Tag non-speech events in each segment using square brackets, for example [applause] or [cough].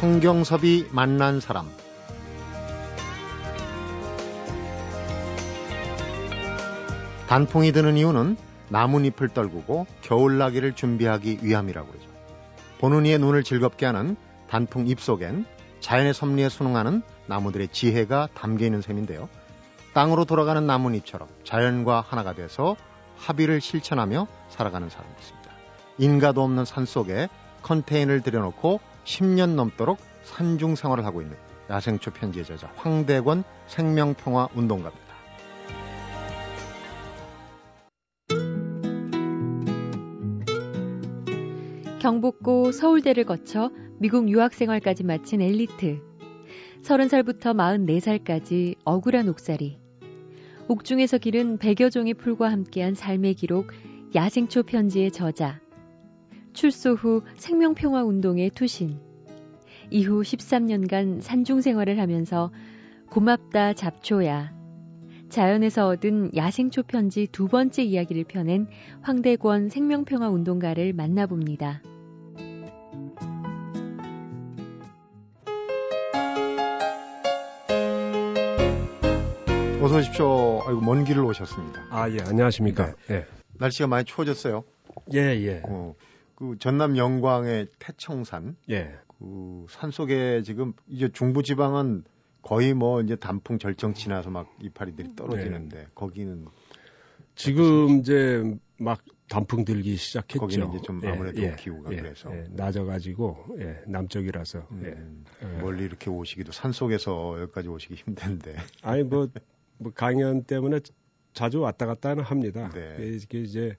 성경섭이 만난 사람 단풍이 드는 이유는 나뭇잎을 떨구고 겨울나기를 준비하기 위함이라고 그러죠. 보는 이의 눈을 즐겁게 하는 단풍 잎 속엔 자연의 섭리에 순응하는 나무들의 지혜가 담겨 있는 셈인데요. 땅으로 돌아가는 나뭇잎처럼 자연과 하나가 돼서 합의를 실천하며 살아가는 사람이 있습니다. 인가도 없는 산 속에 컨테이너를 들여놓고 10년 넘도록 산중 생활을 하고 있는 야생초 편지의 저자 황대권 생명평화 운동가입니다. 경북고 서울대를 거쳐 미국 유학 생활까지 마친 엘리트. 30살부터 44살까지 억울한 옥살이. 옥중에서 기른 100여 종의 풀과 함께한 삶의 기록 야생초 편지의 저자. 출소 후 생명평화 운동의 투신. 이후 13년간 산중 생활을 하면서 고맙다 잡초야. 자연에서 얻은 야생초 편지 두 번째 이야기를 펴낸 황대권 생명평화 운동가를 만나봅니다. 어서 오십시오. 아이고, 먼 길을 오셨습니다. 아, 예, 안녕하십니까. 네. 예. 날씨가 많이 추워졌어요. 예, 예. 어, 그 전남 영광의 태청산. 예. 그 산 속에 지금 이제 중부 지방은 거의 뭐 이제 단풍 절정 지나서 막 이파리들이 떨어지는데 네. 거기는 지금 이제 막 단풍 들기 시작했죠. 거기는 이제 좀 예, 아무래도 예, 기후가 예, 그래서 예, 낮아가지고 예, 남쪽이라서 음, 예. 멀리 이렇게 오시기도 산 속에서 여기까지 오시기 힘든데. [laughs] 아니 뭐, 뭐 강연 때문에 자주 왔다 갔다 는 합니다. 네. 이게 이제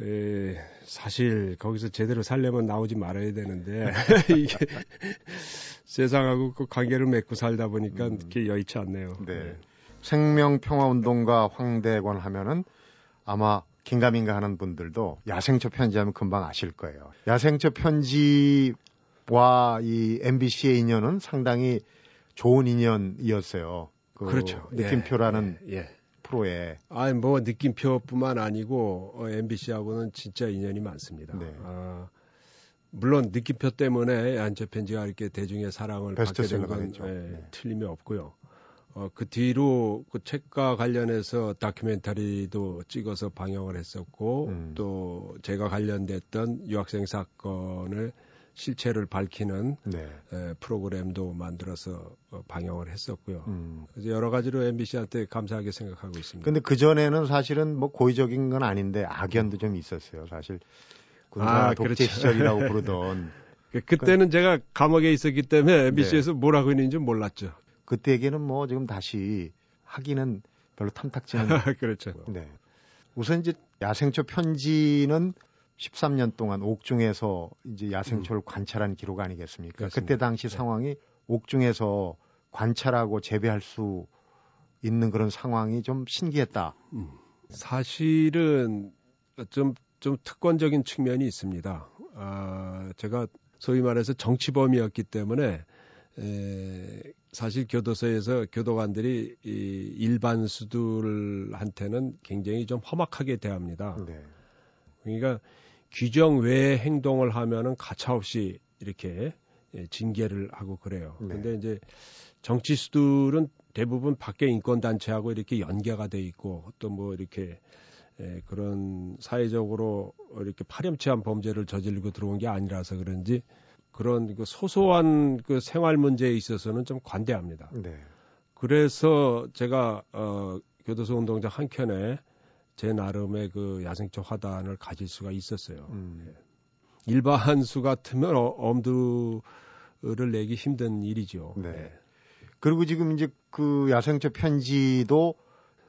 에, 사실 거기서 제대로 살려면 나오지 말아야 되는데 [laughs] 이게 [laughs] 세상하고 그 관계를 맺고 살다 보니까 음. 그게 여의치 않네요. 네. 네. 생명평화운동가 황대관 하면은 아마 긴가민가 하는 분들도 야생초 편지하면 금방 아실 거예요. 야생초 편지와 이 MBC의 인연은 상당히 좋은 인연이었어요. 그 그렇죠. 느낌표라는 예, 예. 프로에. 아니 뭐 느낌표뿐만 아니고 어, MBC하고는 진짜 인연이 많습니다. 네. 아, 물론 느낌표 때문에 안처 편지가 이렇게 대중의 사랑을 받게 된건 예, 네. 틀림이 없고요. 어, 그 뒤로 그 책과 관련해서 다큐멘터리도 찍어서 방영을 했었고 음. 또 제가 관련됐던 유학생 사건을 실체를 밝히는 네. 에, 프로그램도 만들어서 어, 방영을 했었고요. 음. 여러 가지로 MBC한테 감사하게 생각하고 있습니다. 근데 그 전에는 사실은 뭐 고의적인 건 아닌데 악연도 좀 있었어요. 사실 군사 아, 독재 그렇죠. 시절이라고 [laughs] 부르던. 그, 그때는 제가 감옥에 있었기 때문에 MBC에서 네. 뭘 하고 있는지 몰랐죠. 그때 얘기는 뭐 지금 다시 하기는 별로 탐탁지는. [laughs] 그렇죠. 네. 우선 이제 야생초 편지는 13년 동안 옥중에서 이제 야생초를 음. 관찰한 기록 아니겠습니까? 그렇습니다. 그때 당시 네. 상황이 옥중에서 관찰하고 재배할 수 있는 그런 상황이 좀 신기했다. 음. 사실은 좀, 좀 특권적인 측면이 있습니다. 아, 제가 소위 말해서 정치범이었기 때문에 에, 사실 교도소에서 교도관들이 이 일반 수들한테는 굉장히 좀 험악하게 대합니다. 네. 그러니까 규정 외의 행동을 하면은 가차없이 이렇게 예, 징계를 하고 그래요. 네. 근데 이제 정치 수들은 대부분 밖에 인권 단체하고 이렇게 연계가 돼 있고 또 뭐 이렇게 예, 그런 사회적으로 이렇게 파렴치한 범죄를 저지르고 들어온 게 아니라서 그런지 그런 그 소소한 그 생활 문제에 있어서는 좀 관대합니다. 네. 그래서 제가 어 교도소 운동장 한 켠에 제 나름의 그 야생초 화단을 가질 수가 있었어요. 음. 예. 일반 수 같으면 어, 엄두를 내기 힘든 일이죠. 네. 네. 그리고 지금 이제 그 야생초 편지도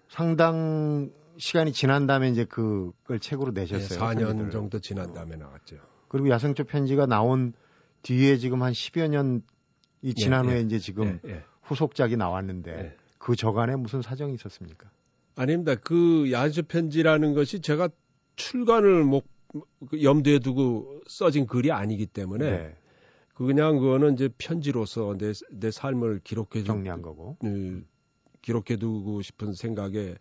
상당 시간이 지난 다음에 이제 그걸 책으로 내셨어요. 네, 4년 편지들을. 정도 지난 다음에 나왔죠. 그리고 야생초 편지가 나온 뒤에 지금 한 10여 년이 지난 예, 후에 예, 이제 지금 예, 예. 후속작이 나왔는데 예. 그 저간에 무슨 사정이 있었습니까? 아닙니다. 그 야주 편지라는 것이 제가 출간을 목그 염두에 두고 써진 글이 아니기 때문에 네. 그 그냥 그거는 이제 편지로서 내, 내 삶을 기록해 정리한 거고 음, 기록해 두고 싶은 생각에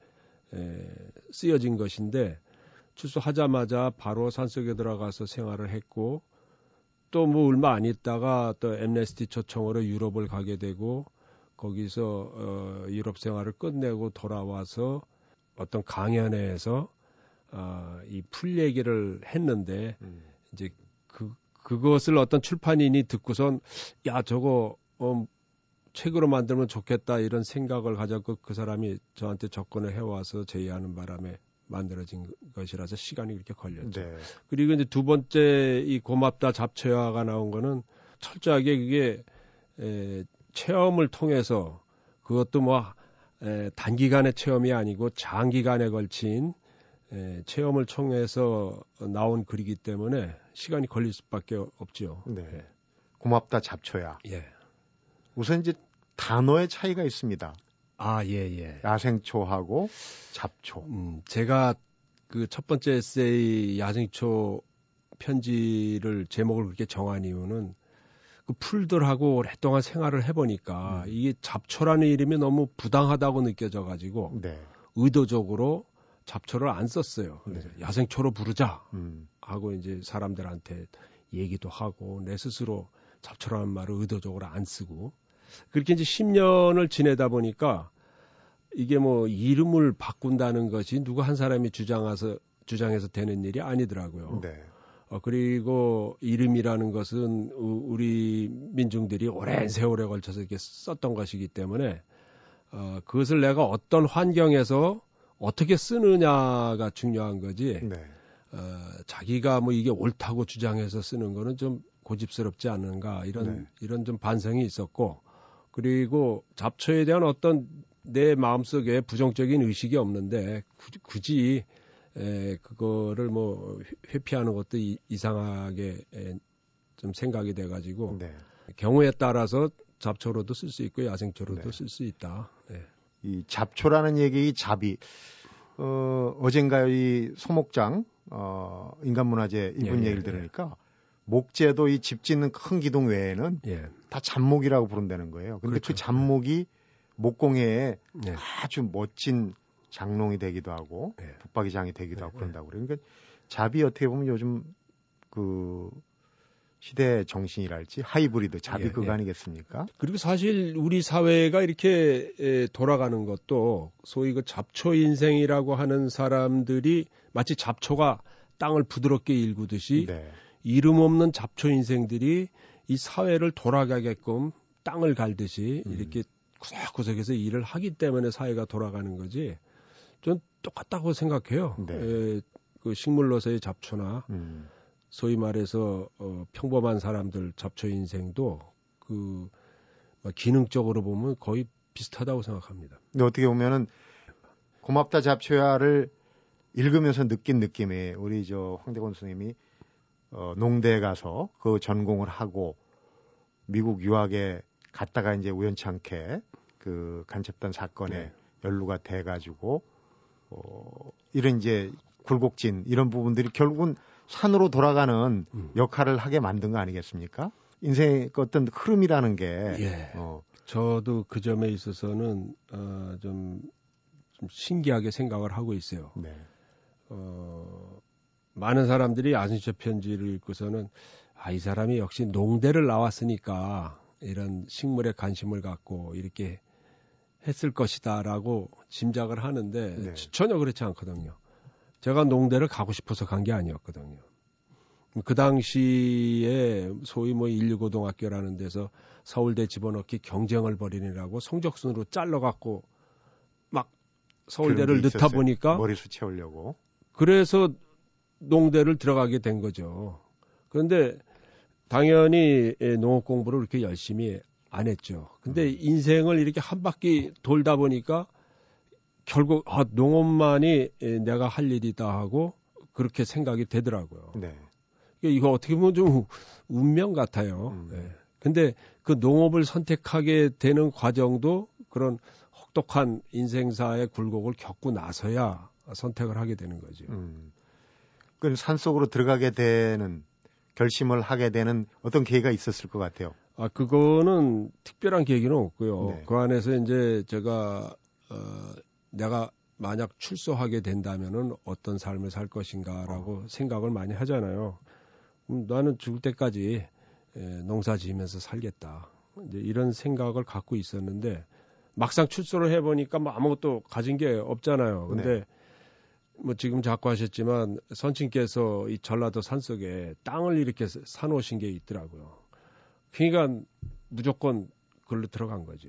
에, 쓰여진 것인데 출소하자마자 바로 산속에 들어가서 생활을 했고 또 뭐 얼마 안 있다가 또 엠네스티 초청으로 유럽을 가게 되고 거기서 어, 유럽 생활을 끝내고 돌아와서 어떤 강연회에서 어, 이풀 얘기를 했는데 음. 이제 그 그것을 어떤 출판인이 듣고선 야 저거 어, 책으로 만들면 좋겠다 이런 생각을 가졌고 그 사람이 저한테 접근을 해와서 제의하는 바람에 만들어진 것이라서 시간이 그렇게 걸렸죠. 네. 그리고 이제 두 번째 이 고맙다 잡초야가 나온 거는 철저하게 그게 에, 체험을 통해서 그것도 뭐 에, 단기간의 체험이 아니고 장기간에 걸친 에, 체험을 통해서 나온 글이기 때문에 시간이 걸릴 수밖에 없죠. 네. 예. 고맙다 잡초야. 예. 우선 이제 단어의 차이가 있습니다. 아, 예, 예. 야생초하고 잡초. 음, 제가 그 첫 번째 에세이 야생초 편지를 제목을 그렇게 정한 이유는 그 풀들하고 오랫동안 생활을 해보니까 음. 이게 잡초라는 이름이 너무 부당하다고 느껴져 가지고 네. 의도적으로 잡초를 안 썼어요. 네. 야생초로 부르자 음. 하고 이제 사람들한테 얘기도 하고 내 스스로 잡초라는 말을 의도적으로 안 쓰고 그렇게 이제 10년을 지내다 보니까 이게 뭐 이름을 바꾼다는 것이 누구 한 사람이 주장해서 주장해서 되는 일이 아니더라고요. 네. 어, 그리고 이름이라는 것은 우리 민중들이 오랜 세월에 걸쳐서 이렇게 썼던 것이기 때문에 어, 그것을 내가 어떤 환경에서 어떻게 쓰느냐가 중요한 거지. 네. 어, 자기가 뭐 이게 옳다고 주장해서 쓰는 거는 좀 고집스럽지 않은가 이런 네. 이런 좀 반성이 있었고 그리고 잡초에 대한 어떤 내 마음속에 부정적인 의식이 없는데 굳이, 굳이 에, 그거를 뭐 회피하는 것도 이, 이상하게 에, 좀 생각이 돼가지고 네. 경우에 따라서 잡초로도 쓸 수 있고 야생초로도 네. 쓸수 있다. 네. 이 잡초라는 얘기 잡이 어, 어젠가 이 소목장 어, 인간문화재 이분 예, 예, 얘기를 들으니까 예. 목재도 이 집 짓는 큰 기둥 외에는 예. 다 잡목이라고 부른다는 거예요. 근데 그 그렇죠. 그 잡목이 목공예에 예. 아주 멋진 장롱이 되기도 하고 예. 붙박이장이 되기도 하고 예. 그런다고 그래요. 그러니까 잡이 어떻게 보면 요즘 그 시대 정신이랄지 하이브리드 예, 예. 아니겠습니까? 그리고 사실 우리 사회가 이렇게 돌아가는 것도 소위 그 잡초 인생이라고 하는 사람들이 마치 잡초가 땅을 부드럽게 일구듯이 네. 이름 없는 잡초 인생들이 이 사회를 돌아가게끔 땅을 갈듯이 음. 이렇게 구석구석에서 일을 하기 때문에 사회가 돌아가는 거지. 전 똑같다고 생각해요. 네. 에, 그 식물로서의 잡초나 음. 소위 말해서 어, 평범한 사람들 잡초 인생도 그 기능적으로 보면 거의 비슷하다고 생각합니다. 근데 어떻게 보면은 고맙다 잡초야를 읽으면서 느낀 느낌이 우리 저 황대건 선생님이 어, 농대에 가서 그 전공을 하고 미국 유학에 갔다가 이제 우연찮게 그 간첩단 사건에 네. 연루가 돼가지고 어, 이런 이제 굴곡진 이런 부분들이 결국은 산으로 돌아가는 음. 역할을 하게 만든 거 아니겠습니까? 인생의 그 어떤 흐름이라는 게. 예. 어. 저도 그 점에 있어서는 어, 좀, 좀 신기하게 생각을 하고 있어요. 네. 어, 많은 사람들이 아신처 편지를 읽고서는 아, 이 사람이 역시 농대를 나왔으니까 이런 식물에 관심을 갖고 이렇게 했을 것이다라고 짐작을 하는데 네. 전혀 그렇지 않거든요. 제가 농대를 가고 싶어서 간 게 아니었거든요. 그 당시에 소위 뭐 119고등학교라는 데서 서울대 집어넣기 경쟁을 벌이느라고 성적순으로 잘라갖고 막 서울대를 넣다 보니까 머리수 채우려고 그래서 농대를 들어가게 된 거죠. 그런데 당연히 농업 공부를 그렇게 열심히 안 했죠. 근데 음. 인생을 이렇게 한 바퀴 돌다 보니까 결국 아, 농업만이 내가 할 일이다 하고 그렇게 생각이 되더라고요. 네. 이거 어떻게 보면 좀 운명 같아요. 음. 네. 근데 그 농업을 선택하게 되는 과정도 그런 혹독한 인생사의 굴곡을 겪고 나서야 선택을 하게 되는 거죠. 음. 그 산속으로 들어가게 되는 결심을 하게 되는 어떤 계기가 있었을 것 같아요. 아 그거는 특별한 계기는 없고요. 네. 그 안에서 이제 제가 어, 내가 만약 출소하게 된다면은 어떤 삶을 살 것인가라고 어. 생각을 많이 하잖아요. 음, 나는 죽을 때까지 예, 농사 지으면서 살겠다. 이제 이런 생각을 갖고 있었는데 막상 출소를 해보니까 뭐 아무것도 가진 게 없잖아요. 근데 네. 뭐 지금 자꾸 하셨지만 선친께서 이 전라도 산속에 땅을 이렇게 사놓으신 게 있더라고요. 그러니까 무조건 그걸로 들어간 거죠.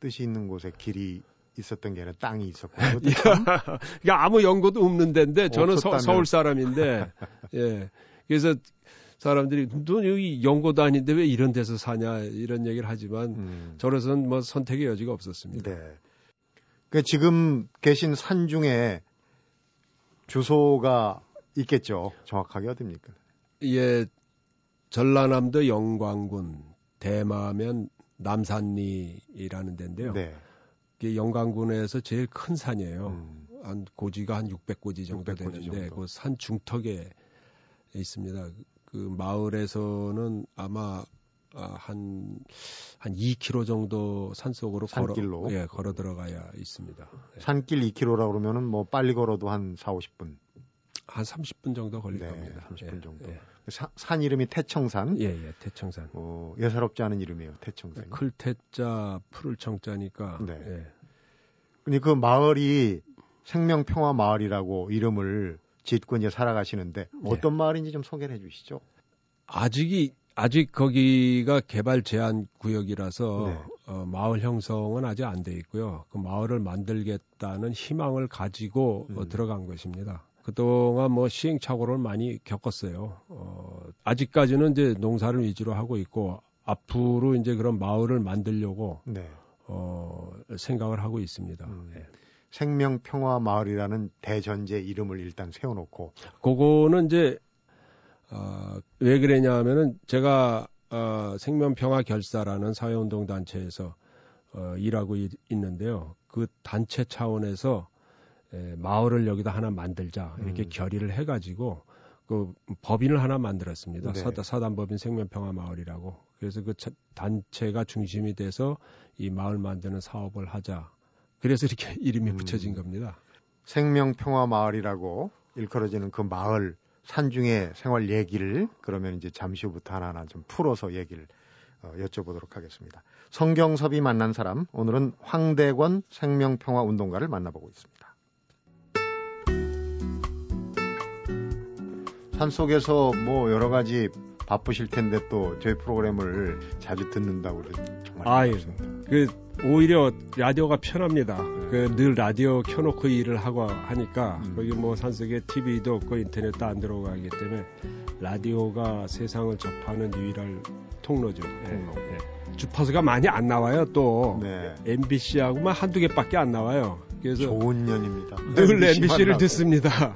뜻이 있는 곳에 길이 있었던 게 아니라 땅이 있었고. [laughs] 그러니까 아무 연고도 없는 데인데 저는 서, 서울 사람인데 [laughs] 예. 그래서 사람들이 너 여기 연고도 아닌데 왜 이런 데서 사냐 이런 얘기를 하지만 음. 저로서는 뭐 선택의 여지가 없었습니다. 네. 그 지금 계신 산 중에 주소가 있겠죠. 정확하게 어딥니까? 예, 전라남도 영광군 대마면 남산리라는 데인데요. 네. 영광군에서 제일 큰 산이에요. 음. 한 고지가 한 600고지 정도 600고지 되는데 그 산 중턱에 있습니다. 그 마을에서는 아마 한, 한 2km 정도 산속으로 산길로? 걸어, 예, 걸어 들어가야 있습니다. 예. 산길 2km라 그러면은 뭐 빨리 걸어도 한 4, 50분. 한 30분 정도 걸릴 네, 겁니다. 30분 예, 정도. 예. 산, 산, 이름이 태청산. 예, 예, 태청산. 어, 예사롭지 않은 이름이에요, 태청산. 네, 클태자, 푸를 청자니까. 네. 예. 근데 그 마을이 생명평화 마을이라고 이름을 짓고 이제 살아가시는데 네. 어떤 네. 마을인지 좀 소개를 해 주시죠. 아직이 아직 거기가 개발 제한 구역이라서 네. 어, 마을 형성은 아직 안 돼 있고요. 그 마을을 만들겠다는 희망을 가지고 어, 음. 어, 들어간 것입니다. 그동안 뭐 시행착오를 많이 겪었어요. 어, 아직까지는 이제 농사를 위주로 하고 있고 앞으로 이제 그런 마을을 만들려고 네. 어, 생각을 하고 있습니다. 음. 네. 생명 평화 마을이라는 대전제 이름을 일단 세워놓고 그거는 이제 어, 왜 그러냐 하면은 제가 어, 생명 평화 결사라는 사회운동 단체에서 어, 일하고 있, 는데요그 단체 차원에서 에, 마을을 여기다 하나 만들자 이렇게 음. 결의를 해가지고 그 법인을 하나 만들었습니다. 네. 사단, 사단법인 생명평화 마을이라고. 그래서 그 단체가 중심이 돼서 이 마을 만드는 사업을 하자. 그래서 이렇게 [laughs] 이름이 음. 붙여진 겁니다. 생명평화 마을이라고 일컬어지는 그 마을 산중의 생활 얘기를 그러면 이제 잠시 후부터 하나하나 좀 풀어서 얘기를 어, 여쭤보도록 하겠습니다. 성경섭이 만난 사람 오늘은 황대권 생명평화 운동가를 만나보고 있습니다. 산 속에서 뭐 여러 가지 바쁘실 텐데 또 저희 프로그램을 자주 듣는다고 정말 아, 예. 그 오히려 라디오가 편합니다. 그늘 라디오 켜놓고 일을 하고 하니까 음. 거기 뭐 산속에 TV도 없고 인터넷도 안 들어가기 때문에 라디오가 세상을 접하는 유일한 통로죠. 예, 통로. 예, 예. 주파수가 많이 안 나와요. 또 네. MBC하고만 한두 개밖에 안 나와요. 그래서 좋은 년입니다. 늘 MBC를 듣습니다.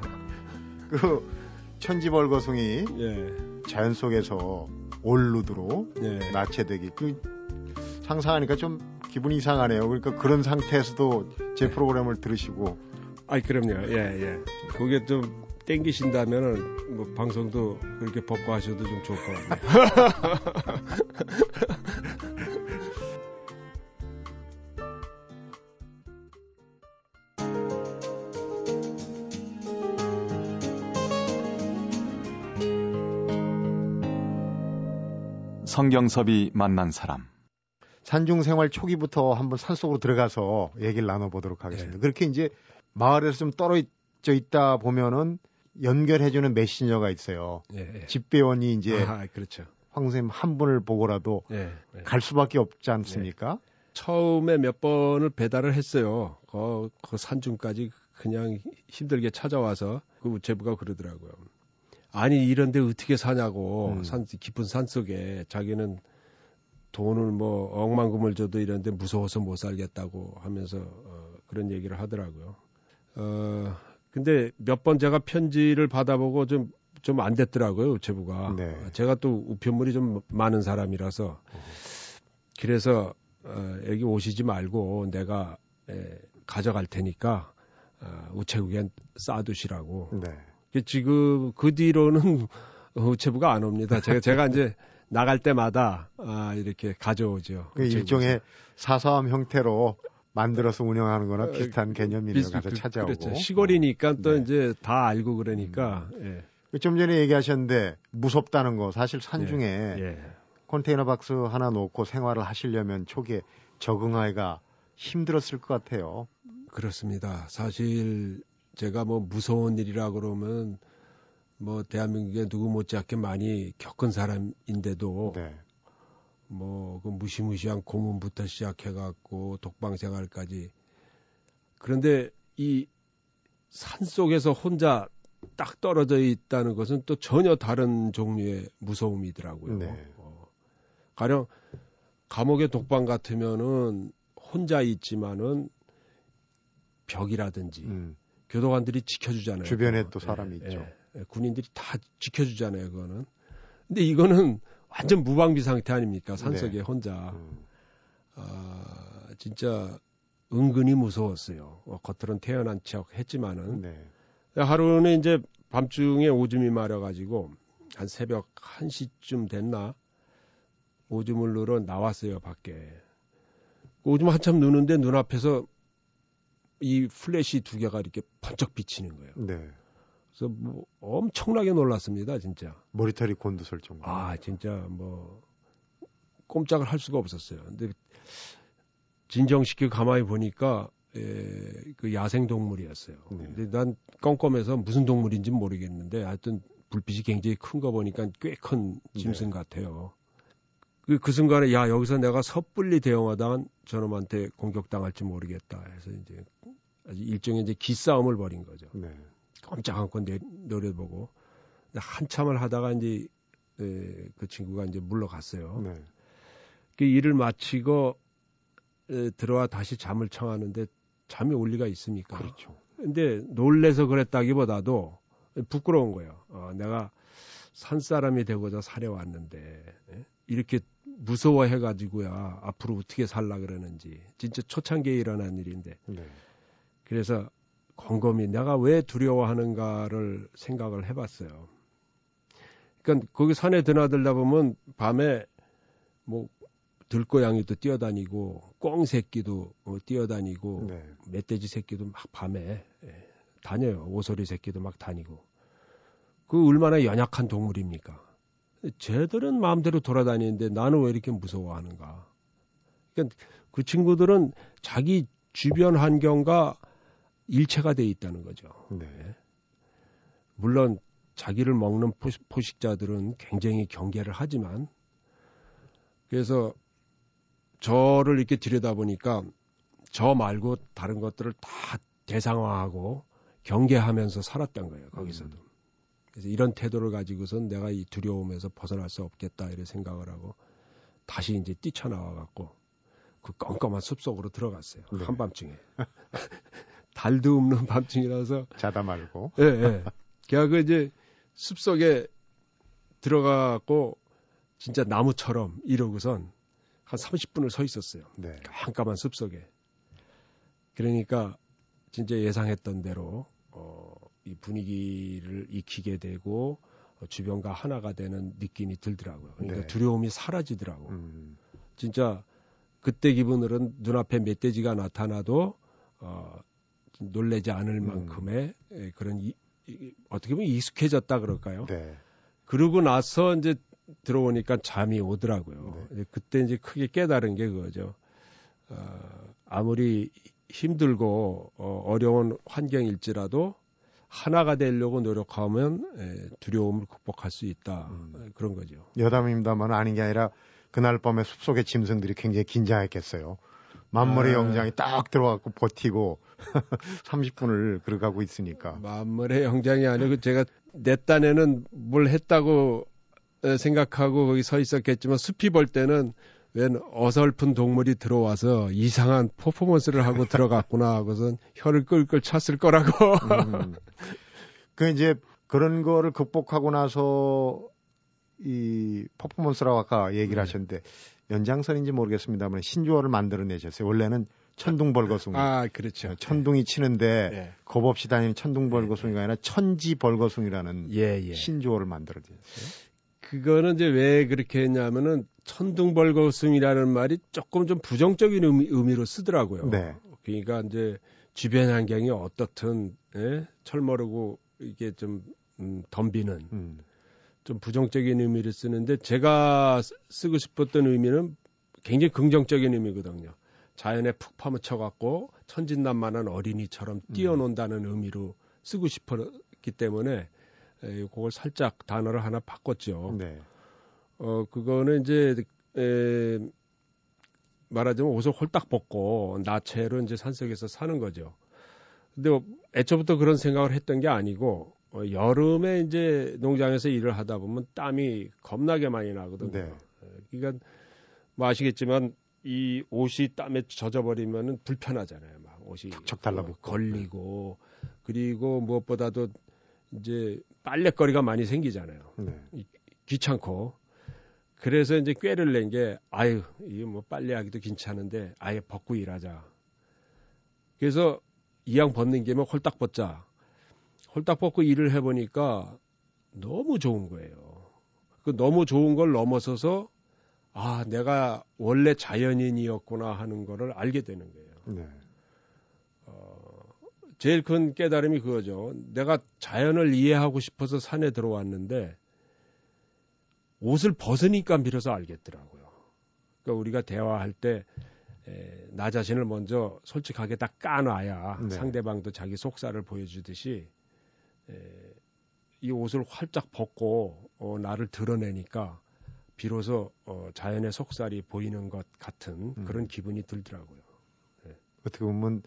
그 천지벌거숭이 예. 자연 속에서 올루드로 예. 나체되기 그 상상하니까 좀 기분이 이상하네요. 그러니까 그런 상태에서도 제 네. 프로그램을 들으시고. 아이 그럼요. 예 예. 그게 좀 땡기신다면은 뭐 방송도 그렇게 벗고 하셔도 좀 좋을 것 같네요. [laughs] 성경섭이 만난 사람. 산중 생활 초기부터 한번 산속으로 들어가서 얘기를 나눠보도록 하겠습니다. 네. 그렇게 이제 마을에서 좀 떨어져 있다 보면은 연결해주는 메신저가 있어요. 네. 집배원이 이제 아, 그렇죠. 황 선생님 한 분을 보고라도 네. 갈 수밖에 없지 않습니까? 처음에 몇 번을 배달을 했어요. 그, 그 산중까지 그냥 힘들게 찾아와서 그 우체부가 그러더라고요. 아니 이런데 어떻게 사냐고 음. 산 깊은 산 속에 자기는 돈을 뭐 억만금을 줘도 이런데 무서워서 못 살겠다고 하면서 어, 그런 얘기를 하더라고요. 어 근데 몇 번 제가 편지를 받아보고 좀 좀 안 됐더라고요 우체부가. 네. 제가 또 우편물이 좀 많은 사람이라서 그래서 어, 여기 오시지 말고 내가 에, 가져갈 테니까 어, 우체국에 쌓아두시라고. 네. 지금 그 뒤로는 [laughs] 우체부가 안 옵니다. 제가 제가 이제 나갈 때마다 아, 이렇게 가져오죠. 그 일종의 사서함 형태로 만들어서 운영하는 거나 어, 비슷한 개념이네요. 가서 그, 찾아오고. 그렇죠. 시골이니까 또 네. 이제 다 알고 그러니까. 음. 예. 좀 전에 얘기하셨는데 무섭다는 거 사실 산중에 예. 예. 컨테이너 박스 하나 놓고 생활을 하시려면 초기에 적응하기가 힘들었을 것 같아요. 그렇습니다. 사실 제가 뭐 무서운 일이라 그러면 뭐 대한민국에 누구 못지않게 많이 겪은 사람인데도 네. 뭐그 무시무시한 고문부터 시작해갖고 독방 생활까지 그런데 이 산 속에서 혼자 딱 떨어져 있다는 것은 또 전혀 다른 종류의 무서움이더라고요. 네. 어, 가령 감옥의 독방 같으면은 혼자 있지만은 벽이라든지 음. 교도관들이 지켜주잖아요. 주변에 또 사람이 예, 있죠. 예, 예, 군인들이 다 지켜주잖아요. 그거는. 근데 이거는 완전 무방비 상태 아닙니까? 산속에 네. 혼자. 음. 아, 진짜 은근히 무서웠어요. 어, 겉으로는 태어난 척 했지만은. 네. 하루는 이제 밤중에 오줌이 마려가지고 한 새벽 1시쯤 됐나? 오줌을 누러 나왔어요, 밖에. 오줌 한참 누는데 눈앞에서 이 플래시 두 개가 이렇게 번쩍 비치는 거예요. 네. 그래서 뭐 엄청나게 놀랐습니다, 진짜. 머리털이 곤두설 정도. 아, 진짜 뭐 꼼짝을 할 수가 없었어요. 근데 진정시키고 가만히 보니까 에, 그 야생 동물이었어요. 네. 근데 난 껌껌해서 무슨 동물인지 모르겠는데 하여튼 불빛이 굉장히 큰 거 보니까 꽤 큰 짐승 네. 같아요. 그, 그 순간에 야 여기서 내가 섣불리 대응하다간 저놈한테 공격당할지 모르겠다 해서 이제 일종의 이제 기싸움을 벌인 거죠. 네. 깜짝 않고 내, 노려보고 한참을 하다가 이제 에, 그 친구가 이제 물러갔어요. 네. 그 일을 마치고 에, 들어와 다시 잠을 청하는데 잠이 올 리가 있습니까? 그렇죠. 근데 놀래서 그랬다기보다도 부끄러운 거예요. 어, 내가 산 사람이 되고자 살해왔는데 에? 이렇게 무서워해가지고야 앞으로 어떻게 살라 그러는지 진짜 초창기에 일어난 일인데 네. 그래서 곰곰이 내가 왜 두려워하는가를 생각을 해봤어요. 그러니까 거기 산에 드나들다 보면 밤에 뭐 들고양이도 뛰어다니고 꽁 새끼도 어, 뛰어다니고 네. 멧돼지 새끼도 막 밤에 예, 다녀요. 오소리 새끼도 막 다니고 그 얼마나 연약한 동물입니까? 쟤들은 마음대로 돌아다니는데 나는 왜 이렇게 무서워하는가? 그러니까 그 친구들은 자기 주변 환경과 일체가 돼 있다는 거죠. 네. 물론 자기를 먹는 포식, 자들은 굉장히 경계를 하지만 그래서 저를 이렇게 들여다보니까 저 말고 다른 것들을 다 대상화하고 경계하면서 살았던 거예요. 거기서도. 음. 그래서 이런 태도를 가지고선 내가 이 두려움에서 벗어날 수 없겠다 이런 생각을 하고 다시 이제 뛰쳐나와 갖고 그 껌껌한 숲속으로 들어갔어요. 네. 한밤중에. [laughs] 달도 없는 밤중이라서 자다 말고. 예, 예. 걔가 그 이제 숲속에 들어가고 진짜 나무처럼 이러고선 한 30분을 서 있었어요. 네. 깜깜한 숲속에. 그러니까 진짜 예상했던 대로 어, 이 분위기를 익히게 되고 어, 주변과 하나가 되는 느낌이 들더라고요. 그러니까 네. 두려움이 사라지더라고. 음. 진짜 그때 기분으로는 눈앞에 멧돼지가 나타나도 어, 놀래지 않을 음. 만큼의 음. 그런 이, 이, 어떻게 보면 익숙해졌다 그럴까요? 네. 그러고 나서 이제 들어오니까 잠이 오더라고요. 네. 그때 이제 크게 깨달은 게 그거죠. 어, 아무리 힘들고 어, 어려운 환경일지라도 하나가 되려고 노력하면 에, 두려움을 극복할 수 있다 음. 그런 거죠. 여담입니다만 아닌 게 아니라 그날 밤에 숲속의 짐승들이 굉장히 긴장했겠어요. 만머리 아. 영장이 딱 들어가고 버티고 [laughs] 30분을 그러가고 있으니까. 만머리 영장이 아니고 제가 내 딴에는 뭘 했다고 생각하고 거기 서 있었겠지만 숲이 볼 때는 웬 어설픈 동물이 들어와서 이상한 퍼포먼스를 하고 들어갔구나 하고선 혀를 끌끌 찼을 거라고. 음. 그 이제 그런 거를 극복하고 나서 이 퍼포먼스라고 아까 얘기를 네. 하셨는데 연장선인지 모르겠습니다만 신조어를 만들어내셨어요. 원래는 천둥벌거숭이. 아, 그렇죠. 천둥이 치는데 네. 겁 없이 다니는 천둥벌거숭이가 아니라 천지벌거숭이라는 예, 예. 신조어를 만들어냈어요. 그거는 이제 왜 그렇게 했냐면은 천둥벌거숭이라는 말이 조금 좀 부정적인 의미, 의미 로 쓰더라고요. 네. 그러니까 이제 주변 환경이 어떻든 예? 철모르고 이게 좀 음, 덤비는 음. 좀 부정적인 의미를 쓰는데 제가 쓰고 싶었던 의미는 굉장히 긍정적인 의미거든요. 자연에 푹 파묻혀 갖고 천진난만한 어린이처럼 음. 뛰어논다는 음. 의미로 쓰고 싶었기 때문에 에, 그걸 살짝 단어를 하나 바꿨죠. 네. 어 그거는 이제 에, 말하자면 옷을 홀딱 벗고 나체로 이제 산속에서 사는 거죠. 근데 애초부터 그런 생각을 했던 게 아니고 어, 여름에 이제 농장에서 일을 하다 보면 땀이 겁나게 많이 나거든요. 네. 그러니까 뭐 아시겠지만 이 옷이 땀에 젖어버리면은 불편하잖아요. 막 옷이 척 달라붙고 걸리고 그리고 무엇보다도 이제 빨래거리가 많이 생기잖아요. 네. 귀찮고 그래서 이제 꾀를 낸 게 아유 이게 뭐 빨래하기도 괜찮은데 아예 벗고 일하자. 그래서 이왕 벗는 김에 홀딱 벗자. 홀딱 벗고 일을 해 보니까 너무 좋은 거예요. 그 너무 좋은 걸 넘어서서 아 내가 원래 자연인이었구나 하는 거를 알게 되는 거예요. 네. 어, 제일 큰 깨달음이 그거죠. 내가 자연을 이해하고 싶어서 산에 들어왔는데 옷을 벗으니까 비로소 알겠더라고요. 그러니까 우리가 대화할 때 에, 나 자신을 먼저 솔직하게 딱 까놔야 네. 상대방도 자기 속살을 보여주듯이 에, 이 옷을 활짝 벗고 어, 나를 드러내니까 비로소 어, 자연의 속살이 보이는 것 같은 음. 그런 기분이 들더라고요. 네. 어떻게 보면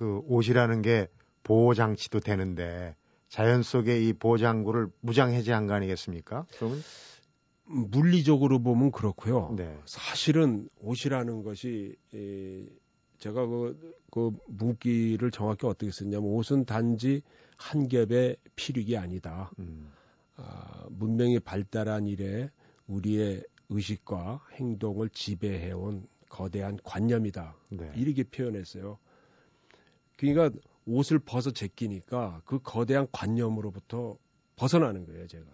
그 옷이라는 게 보호 장치도 되는데 자연 속에 이 보호 장구를 무장 해제한 거 아니겠습니까? 그러면 물리적으로 보면 그렇고요. 네. 사실은 옷이라는 것이 에, 제가 그, 그 무기를 정확히 어떻게 썼냐면 옷은 단지 한 겹의 필육이 아니다. 음. 아, 문명이 발달한 이래 우리의 의식과 행동을 지배해온 거대한 관념이다. 네. 이렇게 표현했어요. 그러니까 옷을 벗어 제끼니까 그 거대한 관념으로부터 벗어나는 거예요, 제가.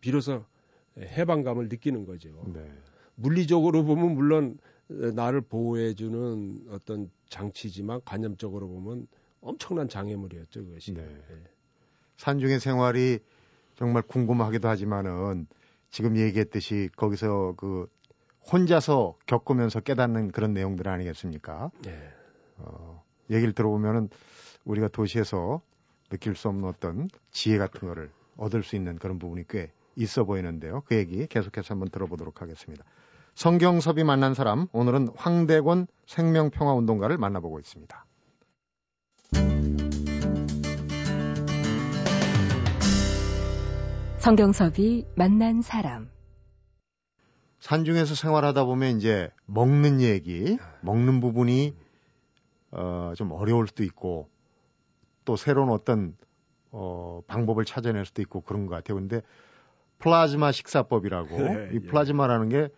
비로소 해방감을 느끼는 거죠. 네. 물리적으로 보면 물론 나를 보호해주는 어떤 장치지만 관념적으로 보면 엄청난 장애물이었죠, 그것이. 네. 네. 산중의 생활이 정말 궁금하기도 하지만은 지금 얘기했듯이 거기서 그 혼자서 겪으면서 깨닫는 그런 내용들 아니겠습니까? 네. 어, 얘기를 들어보면은 우리가 도시에서 느낄 수 없는 어떤 지혜 같은 거를 얻을 수 있는 그런 부분이 꽤 있어 보이는데요. 그 얘기 계속해서 한번 들어보도록 하겠습니다. 성경섭이 만난 사람, 오늘은 황대권 생명평화운동가를 만나보고 있습니다. 성경섭이 만난 사람. 산중에서 생활하다 보면 이제 먹는 얘기, 먹는 부분이 어, 좀 어려울 수도 있고 또 새로운 어떤 어, 방법을 찾아낼 수도 있고 그런 것 같아요. 근데 플라즈마 식사법이라고 [laughs] 예, 이 예. 플라즈마라는 게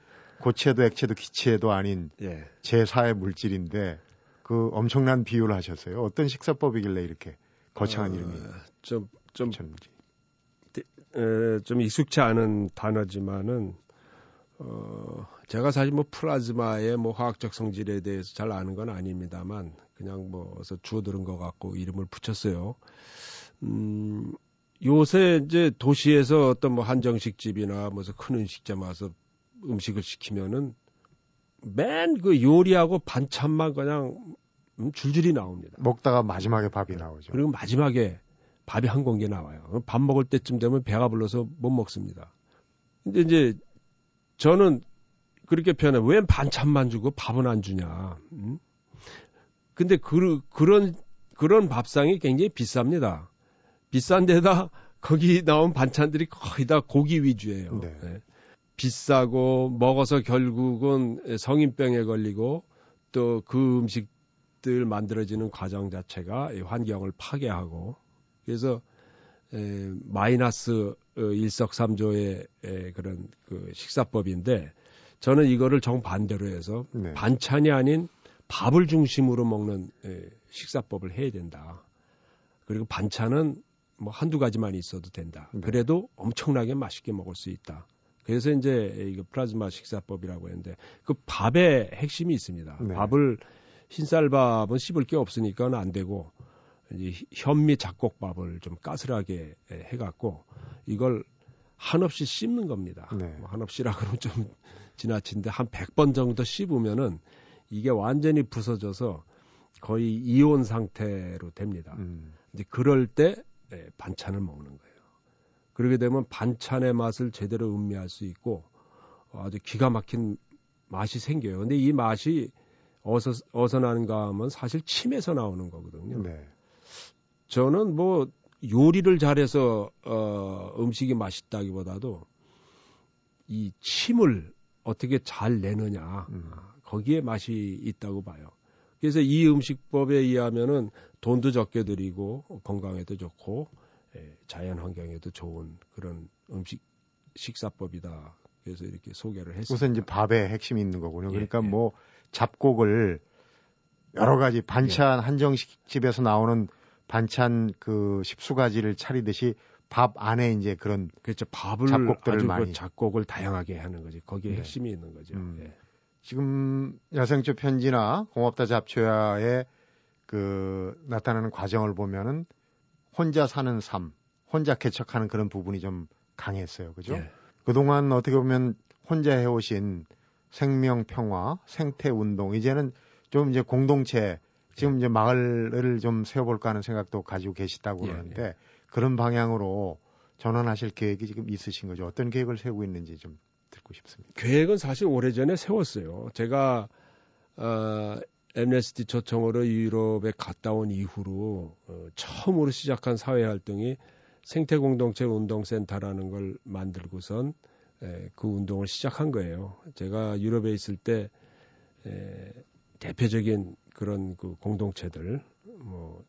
고체도 액체도 기체도 아닌 예. 제4의 물질인데 그 엄청난 비유를 하셨어요. 어떤 식사법이길래 이렇게 거창한 어, 이름이 좀좀 에, 좀 익숙치 않은 단어지만은 어, 제가 사실 뭐 플라즈마의 뭐 화학적 성질에 대해서 잘 아는 건 아닙니다만 그냥 뭐서 주워 들은 것 같고 이름을 붙였어요. 음, 요새 이제 도시에서 어떤 뭐 한정식 집이나 무슨 큰 음식점 와서 음식을 시키면은 맨 그 요리하고 반찬만 그냥 음, 줄줄이 나옵니다. 먹다가 마지막에 밥이 나오죠. 그리고 마지막에 밥이 한 공기 나와요. 밥 먹을 때쯤 되면 배가 불러서 못 먹습니다. 근데 이제 저는 그렇게 표현해. 왜 반찬만 주고 밥은 안 주냐. 음? 근데 그, 그런, 그런 밥상이 굉장히 비쌉니다. 비싼 데다 [laughs] 거기 나온 반찬들이 거의 다 고기 위주예요. 네. 네. 비싸고 먹어서 결국은 성인병에 걸리고 또 그 음식들 만들어지는 과정 자체가 환경을 파괴하고 그래서 에, 마이너스 어, 일석삼조의 에, 그런 그 식사법인데 저는 이거를 정반대로 해서 네. 반찬이 아닌 밥을 중심으로 먹는 에, 식사법을 해야 된다. 그리고 반찬은 뭐 한두 가지만 있어도 된다. 네. 그래도 엄청나게 맛있게 먹을 수 있다. 그래서 이제 이거 플라즈마 식사법이라고 했는데 그 밥의 핵심이 있습니다. 네. 밥을 흰쌀밥은 씹을 게 없으니까 안 되고 현미 잡곡밥을 좀 까슬하게 해갖고 이걸 한없이 씹는 겁니다. 네. 뭐 한없이라 그러면 [laughs] 좀 지나친데 한 100번 정도 씹으면은 이게 완전히 부서져서 거의 이온 상태로 됩니다. 음. 이제 그럴 때 예, 반찬을 먹는 거예요. 그러게 되면 반찬의 맛을 제대로 음미할 수 있고 아주 기가 막힌 맛이 생겨요. 근데 이 맛이 어서 어서 나는가 하면 사실 침에서 나오는 거거든요. 네. 저는 뭐 요리를 잘해서 어 음식이 맛있다기보다도 이 침을 어떻게 잘 내느냐 음. 거기에 맛이 있다고 봐요. 그래서 이 음식법에 의하면은 돈도 적게 들이고 건강에도 좋고 예, 자연 환경에도 좋은 그런 음식 식사법이다. 그래서 이렇게 소개를 했습니다. 우선 이제 밥에 핵심이 있는 거군요. 예, 그러니까 예. 뭐 잡곡을 여러 가지 반찬 한정식 집에서 나오는 반찬 그 십수 가지를 차리듯이 밥 안에 이제 그런 그렇죠. 밥을 잡곡들을 아주 많이. 그 작곡을 다양하게 하는 거지. 거기에 네. 핵심이 있는 거죠. 음. 예. 지금 야생초 편지나 공업다 잡초야의 그 나타나는 과정을 보면은 혼자 사는 삶, 혼자 개척하는 그런 부분이 좀 강했어요. 그죠? 예. 그동안 어떻게 보면 혼자 해오신 생명 평화, 생태 운동, 이제는 좀 이제 공동체, 지금 이제 마을을 좀 세워볼까 하는 생각도 가지고 계시다고 예, 그러는데 그런 방향으로 전환하실 계획이 지금 있으신 거죠. 어떤 계획을 세우고 있는지 좀 듣고 싶습니다. 계획은 사실 오래전에 세웠어요. 제가 어, MSD 초청으로 유럽에 갔다 온 이후로 어, 처음으로 시작한 사회 활동이 생태 공동체 운동 센터라는 걸 만들고선 에, 그 운동을 시작한 거예요. 제가 유럽에 있을 때 에, 대표적인 그런 그 공동체들 뭐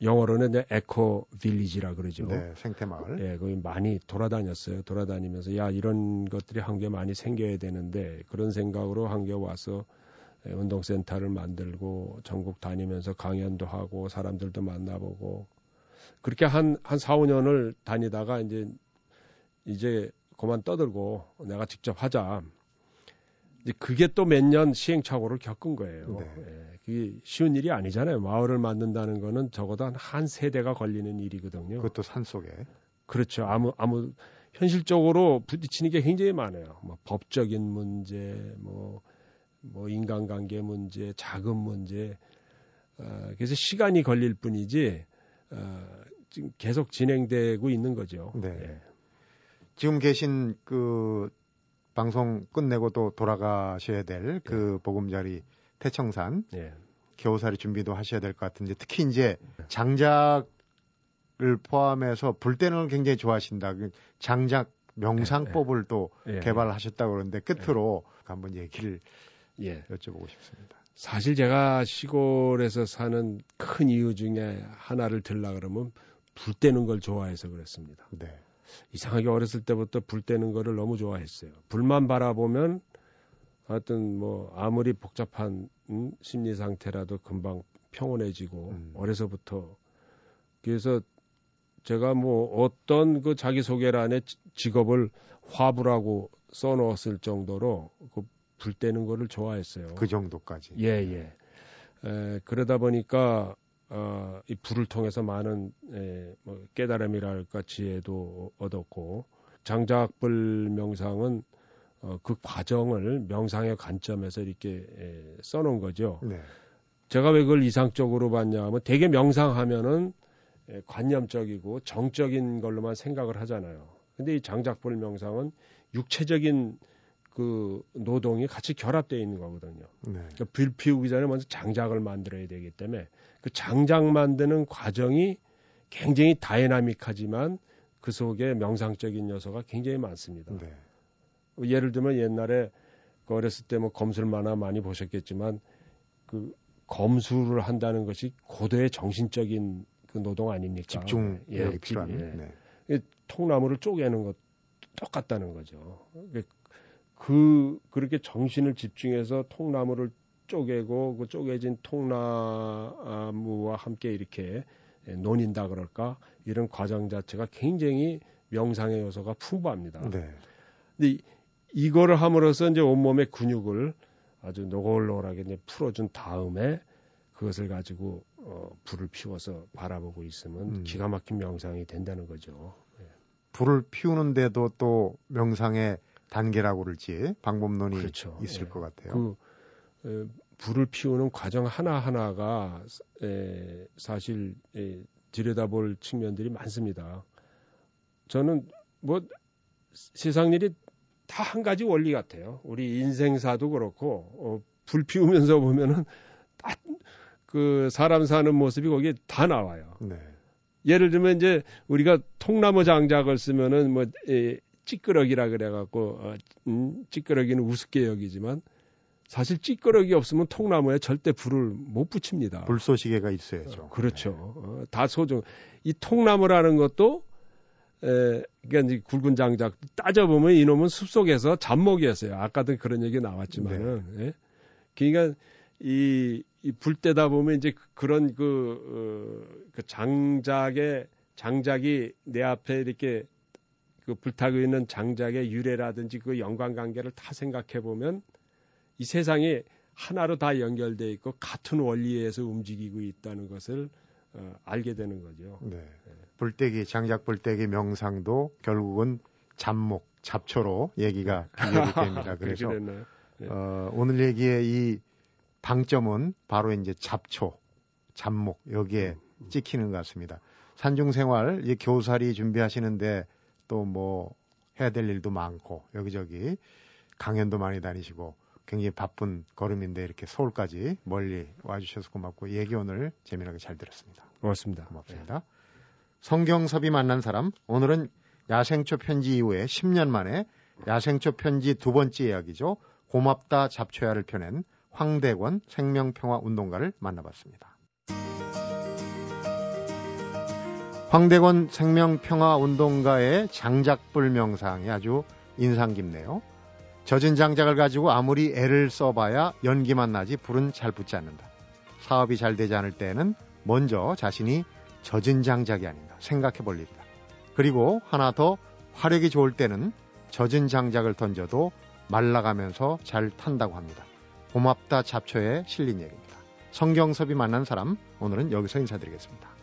영어로는 이제 에코 빌리지라 그러죠. 네, 생태 마을. 예, 거기 많이 돌아다녔어요. 돌아다니면서 야 이런 것들이 한국에 많이 생겨야 되는데 그런 생각으로 한국에 와서 예, 운동센터를 만들고 전국 다니면서 강연도 하고 사람들도 만나보고 그렇게 한한 4, 5년을 다니다가 이제 이제 그만 떠들고 내가 직접 하자. 이제 그게 또 몇 년 시행착오를 겪은 거예요. 네. 예, 그게 쉬운 일이 아니잖아요. 마을을 만든다는 거는 적어도 한, 한 세대가 걸리는 일이거든요. 그것도 산 속에. 그렇죠. 아무 아무 현실적으로 부딪히는 게 굉장히 많아요. 뭐 법적인 문제, 뭐, 뭐 인간관계 문제, 자금 문제. 어, 그래서 시간이 걸릴 뿐이지 어, 지금 계속 진행되고 있는 거죠. 네. 예. 지금 계신 그 방송 끝내고 또 돌아가셔야 될그 보금자리 태청산 예. 겨우살이 준비도 하셔야 될 것 같은데 특히 이제 장작을 포함해서 불 때는 걸 굉장히 좋아하신다. 그 장작 명상법을 또 예. 개발하셨다고 그러는데 끝으로 한번 얘기를 예. 여쭤보고 싶습니다. 사실 제가 시골에서 사는 큰 이유 중에 하나를 들라 그러면 불 때는 걸 좋아해서 그랬습니다. 네. 이상하게 어렸을 때부터 불 때는 거를 너무 좋아했어요. 불만 바라보면 하여튼 뭐 아무리 복잡한 음, 심리 상태라도 금방 평온해지고 음. 어려서부터 그래서 제가 뭐 어떤 그 자기 소개란에 지- 직업을 화부라고 써놓았을 정도로 그불 때는 거를 좋아했어요. 그 정도까지. 예, 예. 에, 그러다 보니까 어, 이 불을 통해서 많은 에, 뭐 깨달음이랄까 지혜도 얻었고 장작불 명상은 어, 그 과정을 명상의 관점에서 이렇게 에, 써놓은 거죠. 네. 제가 왜 그걸 이상적으로 봤냐면 되게 명상하면은 에, 관념적이고 정적인 걸로만 생각을 하잖아요. 근데 이 장작불 명상은 육체적인 그 노동이 같이 결합되어 있는 거거든요. 네. 그러니까 불 피우기 전에 먼저 장작을 만들어야 되기 때문에 그 장작 만드는 과정이 굉장히 다이나믹하지만 그 속에 명상적인 요소가 굉장히 많습니다. 네. 예를 들면 옛날에 그 어렸을 때 뭐 검술 만화 많이 보셨겠지만 그 검술을 한다는 것이 고도의 정신적인 그 노동 아닙니까? 집중력이 예, 필요한. 예. 네. 통나무를 쪼개는 것 똑같다는 거죠. 그 그렇게 정신을 집중해서 통나무를 쪼개고 그 쪼개진 통나무와 함께 이렇게 논인다 그럴까 이런 과정 자체가 굉장히 명상의 요소가 풍부합니다. 네. 근데 이- 이거를 함으로써 이제 온몸의 근육을 아주 노골노골하게 이제 풀어준 다음에 그것을 가지고 어, 불을 피워서 바라보고 있으면 음. 기가 막힌 명상이 된다는 거죠. 예. 불을 피우는데도 또 명상의 단계라고 그럴지 방법론이 그렇죠. 있을 예. 것 같아요. 그 에, 불을 피우는 과정 하나 하나가 에, 사실 에, 들여다볼 측면들이 많습니다. 저는 뭐 세상 일이 다 한 가지 원리 같아요. 우리 인생사도 그렇고 어, 불 피우면서 보면은 다 그 사람 사는 모습이 거기에 다 나와요. 네. 예를 들면 이제 우리가 통나무 장작을 쓰면은 뭐 에, 찌끄러기라 그래갖고 어, 음, 찌끄러기는 우습게 여기지만 사실 찌끄러기 없으면 통나무에 절대 불을 못 붙입니다. 불쏘시개가 있어야죠. 어, 그렇죠. 네. 어, 다 소중. 이 통나무라는 것도 에, 그러니까 이제 굵은 장작 따져보면 이놈은 숲속에서 잡목이었어요. 아까도 그런 얘기 나왔지만은. 네. 예? 그러니까 이, 이 불 때다 보면 이제 그런 그, 어, 그 장작의 장작이 내 앞에 이렇게 그 불타고 있는 장작의 유래라든지 그 연관관계를 다 생각해 보면 이 세상이 하나로 다 연결돼 있고 같은 원리에서 움직이고 있다는 것을 어, 알게 되는 거죠. 네. 네. 불떼기 장작 불떼기 명상도 결국은 잡목 잡초로 얘기가 [laughs] 됩니다. 그래서 네. 어, 오늘 얘기의 이 방점은 바로 이제 잡초, 잡목 여기에 음. 찍히는 것 같습니다. 산중생활 이 교사리 준비하시는데 또 뭐 해야 될 일도 많고 여기저기 강연도 많이 다니시고 굉장히 바쁜 걸음인데 이렇게 서울까지 멀리 와주셔서 고맙고 얘기 오늘 재미나게 잘 들었습니다. 고맙습니다. 고맙습니다. 네. 성경섭이 만난 사람 오늘은 야생초 편지 이후에 10년 만에 야생초 편지 두 번째 이야기죠. 고맙다 잡초야를 펴낸 황대권 생명평화 운동가를 만나봤습니다. 황대권 생명평화 운동가의 장작불 명상이 아주 인상 깊네요. 젖은 장작을 가지고 아무리 애를 써봐야 연기만 나지 불은 잘 붙지 않는다. 사업이 잘 되지 않을 때는 먼저 자신이 젖은 장작이 아닌가 생각해 볼 일이다. 그리고 하나 더 화력이 좋을 때는 젖은 장작을 던져도 말라가면서 잘 탄다고 합니다. 고맙다 잡초에 실린 얘기입니다. 성경섭이 만난 사람 오늘은 여기서 인사드리겠습니다.